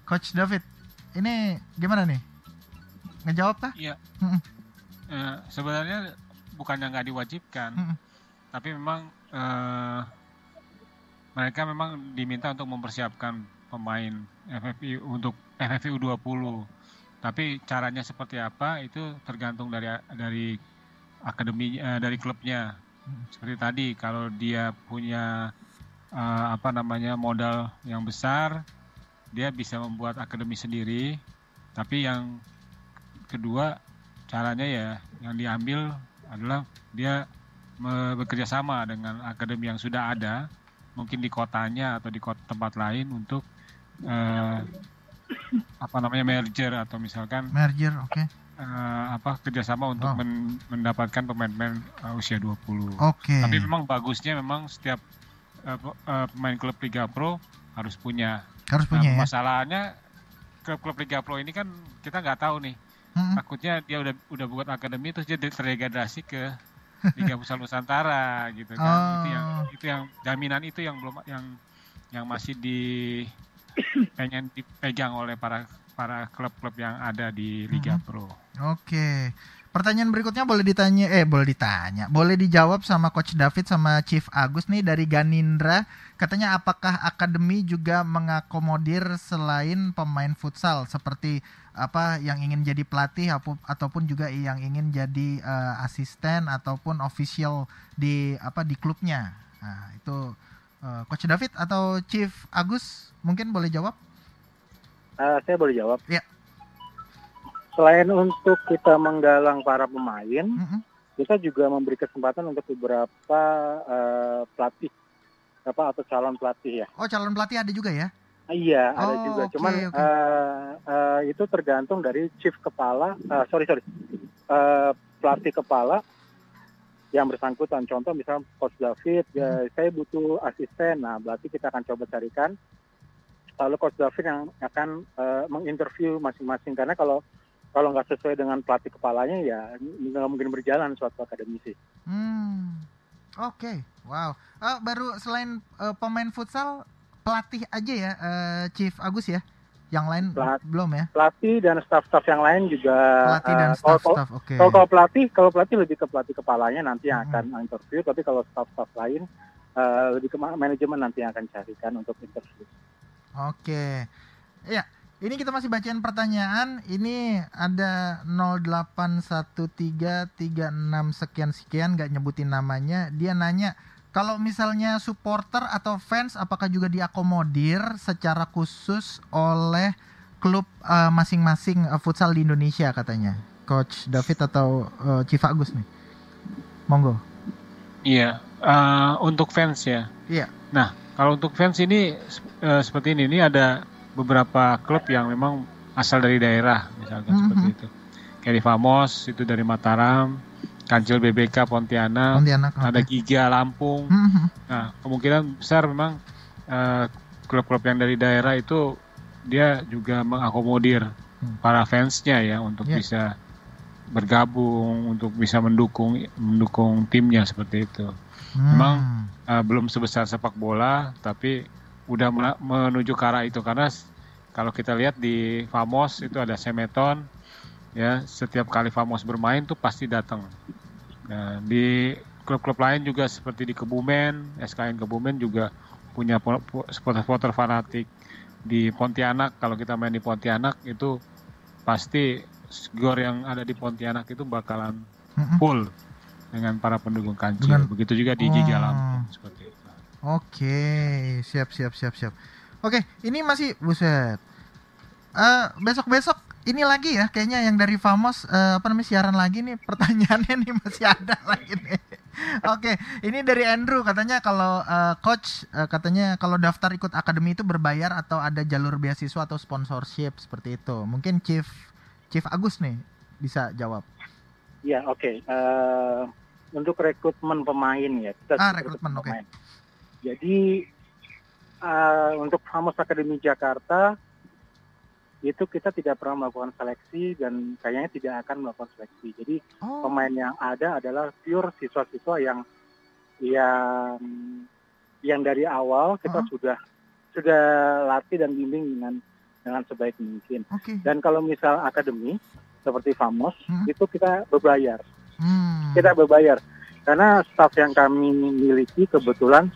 Coach David, ini gimana nih? Ngejawab kah? Iya. Mm-mm. Eh, sebenarnya bukannya nggak diwajibkan, tapi memang eh, mereka memang diminta untuk mempersiapkan pemain FFI untuk FFI U20. Tapi caranya seperti apa itu tergantung dari dari akademi eh, dari klubnya. Seperti tadi kalau dia punya eh, apa namanya modal yang besar, dia bisa membuat akademi sendiri. Tapi yang kedua caranya ya yang diambil adalah dia bekerja sama dengan akademi yang sudah ada mungkin di kotanya atau di kota tempat lain untuk eh, apa namanya merger atau misalkan Merger, oke. eh, apa kerjasama untuk Wow. men- mendapatkan pemain-pemain eh, usia 20 Oke. tapi memang bagusnya memang setiap pe- eh, pemain klub Liga Pro harus punya Harus Nah, punya ya. masalahnya klub-klub Liga Pro ini kan kita nggak tahu nih Mm-mm. takutnya dia udah udah buat akademi terus dia terdegradasi ke Liga Futsal Nusantara gitu kan itu yang Oh. itu yang jaminan itu yang belum yang yang masih di pengen dipegang oleh para para klub-klub yang ada di Liga Mhm. Pro. Oke. Pertanyaan berikutnya boleh ditanya eh boleh ditanya, boleh dijawab sama coach David sama Chief Agus nih dari Ganindra. Katanya apakah akademi juga mengakomodir selain pemain futsal seperti apa yang ingin jadi pelatih ataupun juga yang ingin jadi eh, asisten ataupun official di apa di klubnya. Nah, itu eh, coach David atau Chief Agus mungkin boleh jawab? Eh, saya boleh jawab. Ya. Selain untuk kita menggalang para pemain, Mm-mm. kita juga memberi kesempatan untuk beberapa eh, pelatih apa atau calon pelatih ya. Oh, calon pelatih ada juga ya? Iya, ada Oh, juga. oke, Cuman oke. eh, eh, itu tergantung dari chief kepala, eh, sorry sorry, Eh, pelatih kepala yang bersangkutan. Contoh misalnya Coach David, ya, saya butuh asisten. Nah, berarti kita akan coba carikan. Lalu Coach David yang akan eh, menginterview masing-masing. Karena kalau kalau nggak sesuai dengan pelatih kepalanya, ya nggak mungkin berjalan suatu akademisi. Hmm. Oke, wow. Eh, baru selain eh, pemain futsal, pelatih aja ya, eh, Chief Agus ya. Yang lain Pelat- belum ya. Pelatih dan staff-staff yang lain juga. Pelatih dan staff-staff. Oke. Kalau kalau pelatih, kalau pelatih lebih ke pelatih kepalanya nanti yang Hmm. akan interview, tapi kalau staff-staff lain eh, lebih ke ma- manajemen nanti yang akan carikan untuk interview. Oke. Ya, ini kita masih bacain pertanyaan. Ini ada 081336 sekian sekian nggak nyebutin namanya. Dia nanya kalau misalnya supporter atau fans apakah juga diakomodir secara khusus oleh klub eh, masing-masing eh, futsal di Indonesia katanya. Coach David atau eh, Chief Agus nih. Monggo. Iya, eh, untuk fans ya. Iya. Nah, kalau untuk fans ini eh, seperti ini, ini ada beberapa klub yang memang asal dari daerah, misalkan Mhm. seperti itu. Kayak di Famos itu dari Mataram, Kancil BBK Pontianak, Pontianak. ada oke. Giga Lampung. Mhm. Nah, kemungkinan besar memang eh, klub-klub yang dari daerah itu dia juga mengakomodir Hmm. para fansnya ya untuk Ya. bisa bergabung, untuk bisa mendukung mendukung timnya seperti itu. Memang Hmm. eh, belum sebesar sepak bola, tapi udah menuju ke arah itu karena kalau kita lihat di Famos itu ada Semeton, ya setiap kali Famos bermain tuh pasti datang. Nah, di klub-klub lain juga seperti di Kebumen, SKN Kebumen juga punya po- po- supporter-supporter fanatik. Di Pontianak, kalau kita main di Pontianak itu pasti gor yang ada di Pontianak itu bakalan full dengan para pendukung kancil. Begitu juga di Lampung seperti Oke, siap siap siap siap. Oke, ini masih buset. Eh besok-besok ini lagi ya kayaknya yang dari Famos eh, apa namanya siaran lagi nih pertanyaannya nih masih ada lagi nih. Oke, ini dari Andrew katanya kalau eh, coach eh, katanya kalau daftar ikut akademi itu berbayar atau ada jalur beasiswa atau sponsorship seperti itu. Mungkin Chief Chief Agus nih bisa jawab. Ya, oke. Eh, untuk rekrutmen pemain ya. Kita Ah, rekrutmen, oke. Jadi eh, untuk Famos Akademi Jakarta itu kita tidak pernah melakukan seleksi dan kayaknya tidak akan melakukan seleksi. Jadi Oh, pemain yang ada adalah pure siswa-siswa yang yang yang dari awal kita Hah? sudah sudah latih dan bimbing dengan dengan sebaik mungkin. oke. Dan kalau misal akademi seperti Famos Hmm. itu kita berbayar Hmm. kita berbayar karena staff yang kami miliki kebetulan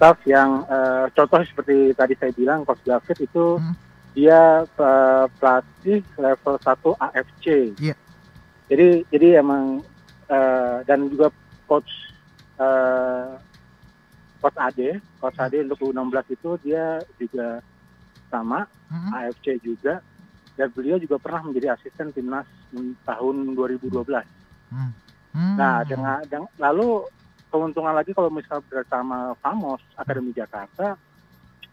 staff yang eh, contoh seperti tadi saya bilang coach David itu Hmm. dia eh, pelatih level 1 AFC Iya. jadi jadi emang eh, dan juga coach eh, coach Ade coach Ade untuk U16 itu dia juga sama Mhm. AFC juga dan beliau juga pernah menjadi asisten timnas tahun 2012 Hmm. Hmm. Nah, dengan, deng- lalu keuntungan lagi kalau misal bersama Famos Akademi Jakarta,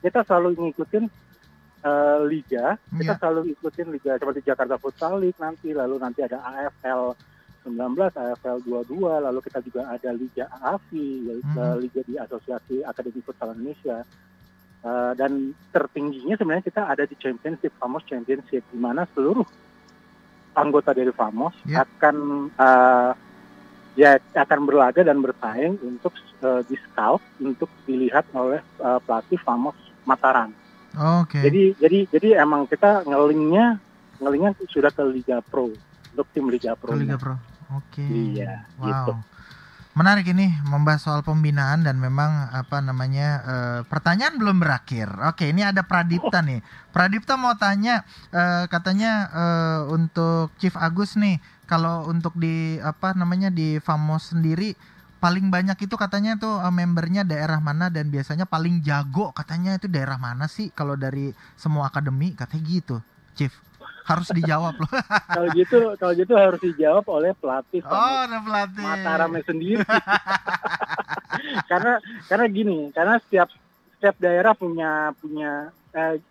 kita selalu ngikutin eh, liga, kita Iya. selalu ikutin liga seperti Jakarta Futsal League nanti, lalu nanti ada AFL 19, AFL 22, lalu kita juga ada Liga AFI, yaitu Mhm. Liga di Asosiasi Akademi Futsal Indonesia. Eh, dan tertingginya sebenarnya kita ada di Championship, Famos Championship, di mana seluruh anggota dari Famos Ya. akan eh, ya akan berlaga dan bersaing untuk eh, di scout untuk dilihat oleh eh, pelatih Famos Mataram. Oke. Jadi jadi jadi emang kita ngelingnya ngelingnya sudah ke Liga Pro untuk tim Liga Pro. Ke Liga Pro. Oke. Iya, Wow. gitu. Menarik ini membahas soal pembinaan dan memang apa namanya eh, pertanyaan belum berakhir. Oke, ini ada Pradipta nih. Pradipta mau tanya eh, katanya eh, untuk Chief Agus nih kalau untuk di apa namanya di Famos sendiri paling banyak itu katanya tuh eh, membernya daerah mana dan biasanya paling jago katanya itu daerah mana sih kalau dari semua akademi katanya gitu. Chief harus dijawab loh. kalau gitu kalau gitu harus dijawab oleh pelatih Oh, ada pelatih. Mataramnya sendiri. karena karena gini, karena setiap setiap daerah punya punya eh,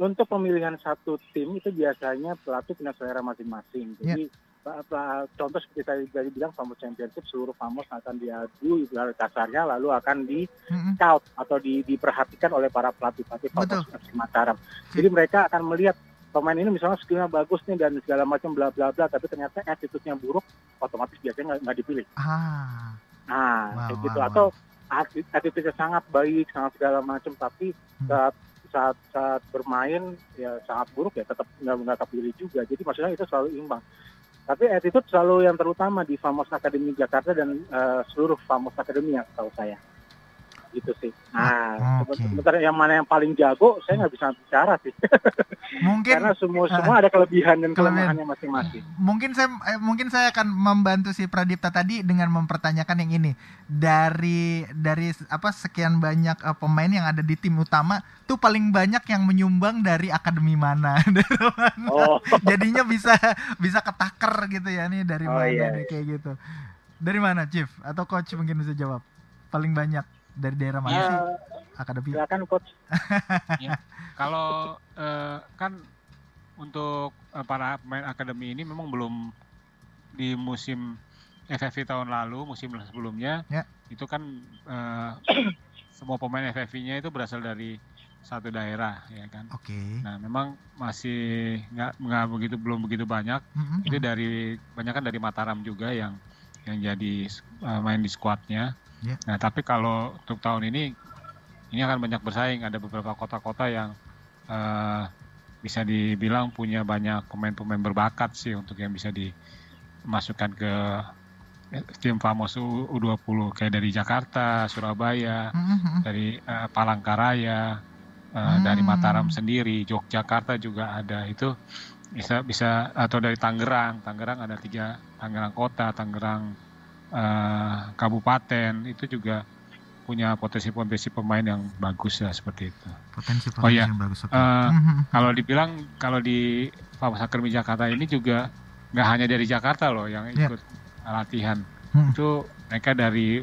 untuk pemilihan satu tim itu biasanya pelatih punya selera masing-masing. Jadi pa- pa- contoh seperti tadi tadi bilang Famos Championship seluruh Famos akan diadu ibarat kasarnya lalu akan di scout atau di, diperhatikan oleh para pelatih-pelatih Betul. Famos Mataram. Jadi mereka akan melihat pemain ini misalnya skillnya bagus nih dan segala macam bla bla bla tapi ternyata attitude-nya buruk otomatis biasanya nggak- dipilih. Ah. Nah, Wow, kayak gitu. wow, Atau atti- attitude-nya sangat baik, sangat segala macam, tapi Hmm. Saat saat bermain ya sangat buruk ya tetap nggak nggak kepilih juga. Jadi maksudnya itu selalu imbang. Tapi attitude selalu yang terutama di Famos Academy Jakarta dan eh, seluruh Famos Academy yang tahu saya. Gitu sih. Nah, Oke. sementara yang mana yang paling jago, saya nggak bisa bicara sih. Mungkin Karena semua semua ada kelebihan dan Kelebihan. kelemahannya masing-masing. mungkin saya eh, mungkin saya akan membantu si Pradipta tadi dengan mempertanyakan yang ini dari dari apa sekian banyak eh, pemain yang ada di tim utama tuh paling banyak yang menyumbang dari akademi mana Dari mana? Oh, jadinya bisa bisa ketaker gitu ya nih dari Oh, mana iya, iya. kayak gitu dari mana Chief atau coach mungkin bisa jawab paling banyak Dari daerah mana Ya, sih akademi? silakan coach. Kalau eh, kan untuk eh, para pemain akademi ini memang belum di musim FFV tahun lalu, musim sebelumnya Ya. itu kan eh, semua pemain FFV-nya itu berasal dari satu daerah, ya kan. Oke. Nah, memang masih nggak nggak begitu belum begitu banyak. Mm-mm. Itu dari banyak kan dari Mataram juga yang yang jadi eh, main di skuadnya. Ya. Nah, tapi kalau untuk tahun ini ini akan banyak bersaing. Ada beberapa kota-kota yang eh, bisa dibilang punya banyak pemain-pemain berbakat sih untuk yang bisa dimasukkan ke eh, tim Famos U- U20 kayak dari Jakarta, Surabaya, Mm-mm. dari eh, Palangkaraya, eh, Hmm. dari Mataram sendiri, Yogyakarta juga ada itu bisa bisa atau dari Tangerang, Tangerang ada tiga Tangerang Kota, Tangerang eh, Kabupaten itu juga punya potensi-potensi pemain yang bagus ya seperti itu. Potensi Oh, potensi iya. yang bagus. Mhm. Kalau dibilang kalau di Famas Academy Jakarta ini juga nggak hanya dari Jakarta loh yang Ya. ikut latihan, Hmm. itu mereka dari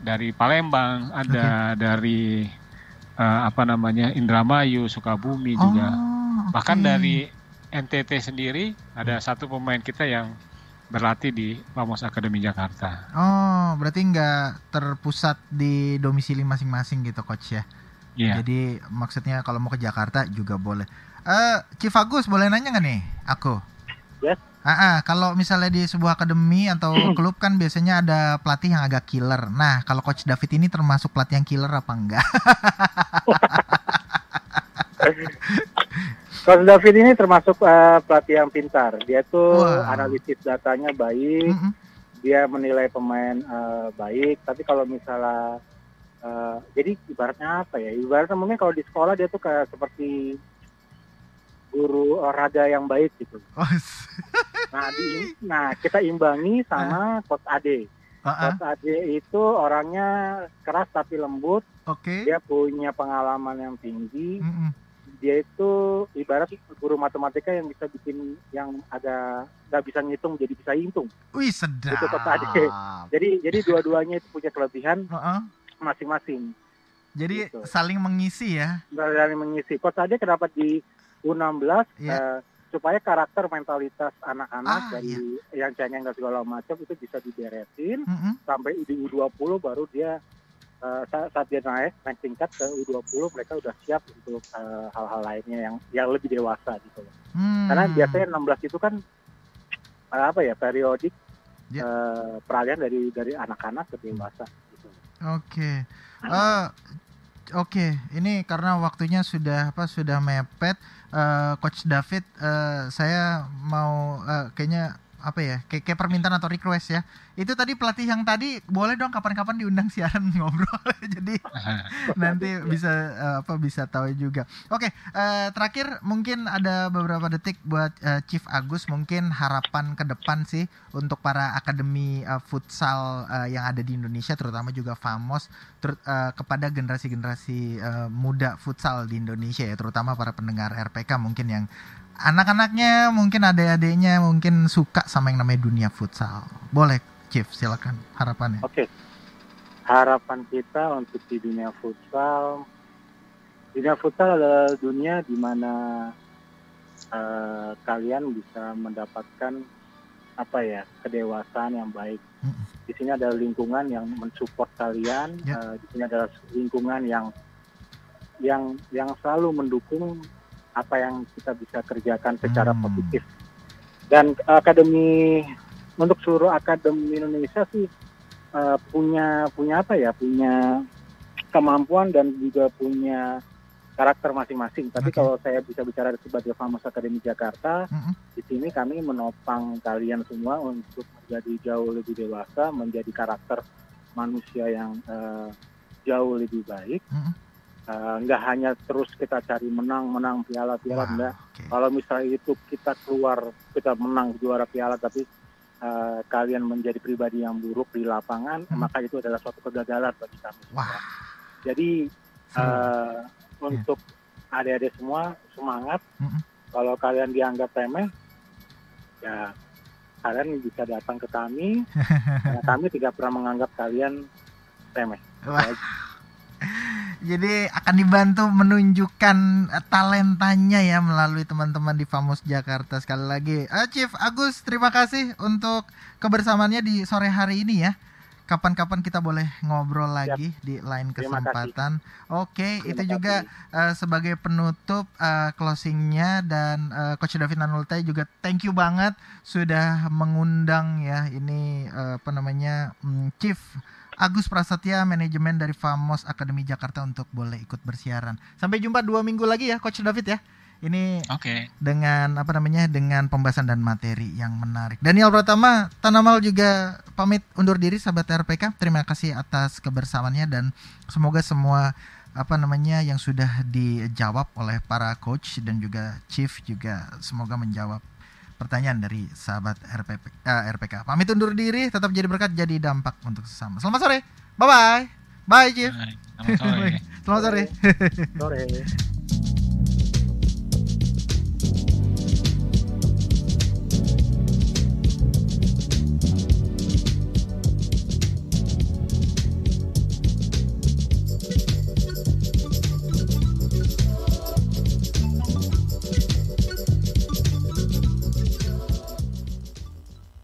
dari Palembang, ada dari eh, apa namanya Indramayu, Sukabumi juga, Oh, bahkan oke. dari NTT sendiri ada satu pemain kita yang berlatih di Famos Academy Jakarta. Oh, berarti nggak terpusat di domisili masing-masing gitu, coach ya? Iya. Jadi maksudnya kalau mau ke Jakarta juga boleh. Eh, Chief Agus boleh nanya nggak nih? Aku. Yes. Ah, ah, kalau misalnya di sebuah akademi atau klub kan biasanya ada pelatih yang agak killer. Nah, kalau Coach David ini termasuk pelatih yang killer apa enggak? Coach David ini termasuk eh, pelatih yang pintar. Dia tuh Wow. analisis datanya baik, Mm-mm. dia menilai pemain eh, baik. Tapi kalau misalnya eh, jadi ibaratnya apa ya? Ibaratnya mungkin kalau di sekolah dia tuh kayak seperti guru olahraga yang baik gitu. Oh, Nah, di, nah kita imbangi sama Coach Ade. ah, Coach Ade itu orangnya keras tapi lembut. Oke. Dia punya pengalaman yang tinggi. Mm-mm. Dia itu ibarat guru matematika yang bisa bikin yang agak nggak bisa ngitung jadi bisa hitung. Wih, sedap. Itu Ade. Jadi jadi dua-duanya itu punya kelebihan masing-masing. Jadi Gitu. saling mengisi ya. Dari mengisi. Coach Ade kenapa di U16 Iya. eh, supaya karakter mentalitas anak-anak Ah, dari yang cengeng dan segala macam itu bisa diberesin Mm-mm. sampai di U20 baru dia eh, saat, dia naik naik tingkat ke U20 mereka udah siap untuk eh, hal-hal lainnya yang yang lebih dewasa gitu loh. Hmm. Karena biasanya 16 itu kan eh, apa ya periodik Ya. eh, peralihan dari dari anak-anak ke dewasa gitu. Oke. Eh, Oke, ini karena waktunya sudah apa sudah mepet, eh, Coach David, eh, saya mau eh, kayaknya apa ya, kayak, kayak permintaan atau request ya. Itu tadi pelatih yang tadi boleh dong kapan-kapan diundang siaran ngobrol. Jadi nanti bisa eh, apa bisa tahu juga. Oke, eh, terakhir mungkin ada beberapa detik buat eh, Chief Agus mungkin harapan ke depan sih untuk para akademi eh, futsal eh, yang ada di Indonesia terutama juga Famos ter- eh, kepada generasi-generasi eh, muda futsal di Indonesia ya terutama para pendengar RPK mungkin yang anak-anaknya mungkin adik-adiknya mungkin suka sama yang namanya dunia futsal. Boleh Chief silakan harapannya. Oke. Harapan kita untuk di dunia futsal, dunia futsal adalah dunia di mana eh, kalian bisa mendapatkan apa ya kedewasaan yang baik. Mm-mm. Di sini ada lingkungan yang mensupport kalian. Ya. eh, di sini adalah lingkungan yang yang yang selalu mendukung apa yang kita bisa kerjakan secara Hmm. positif. Dan akademi untuk seluruh akademi Indonesia sih eh, punya punya apa ya punya kemampuan dan juga punya karakter masing-masing. Tapi Oke. kalau saya bisa bicara sebagai Famos Akademi Jakarta, Mm-mm. di sini kami menopang kalian semua untuk menjadi jauh lebih dewasa, menjadi karakter manusia yang eh, jauh lebih baik. Mm-mm. Eh, nggak hanya terus kita cari menang, menang piala, piala, enggak. oke. Kalau misalnya itu kita keluar, kita menang juara piala, tapi eh, kalian menjadi pribadi yang buruk di lapangan, Hmm. maka itu adalah suatu kegagalan bagi kami. semua. Wah, Jadi eh, untuk adik-adik semua semangat. Mm-mm. Kalau kalian dianggap remeh, ya kalian bisa datang ke kami. karena kami tidak pernah menganggap kalian remeh. Wah. Jadi akan dibantu menunjukkan eh, talentanya ya melalui teman-teman di Famos Jakarta sekali lagi. Eh, Chief Agus, terima kasih untuk kebersamaannya di sore hari ini ya. Kapan-kapan kita boleh ngobrol lagi di lain kesempatan. Oke, Terima itu kasih. juga eh, sebagai penutup eh, closingnya dan eh, Coach David Nanultai juga thank you banget sudah mengundang ya ini eh, apa namanya mm, Chief Agus Prasetya manajemen dari Famos Akademi Jakarta untuk boleh ikut bersiaran. Sampai jumpa dua minggu lagi ya Coach David ya. Ini Oke. dengan apa namanya dengan pembahasan dan materi yang menarik. Daniel Pratama, Tanamal juga pamit undur diri sahabat RPK. Terima kasih atas kebersamaannya dan semoga semua apa namanya yang sudah dijawab oleh para coach dan juga chief juga semoga menjawab pertanyaan dari sahabat RPP, eh, RPK. Pamit undur diri, tetap jadi berkat, jadi dampak untuk sesama. Selamat sore. Bye bye. Bye, Chief. Selamat sore. Selamat sore. Sore.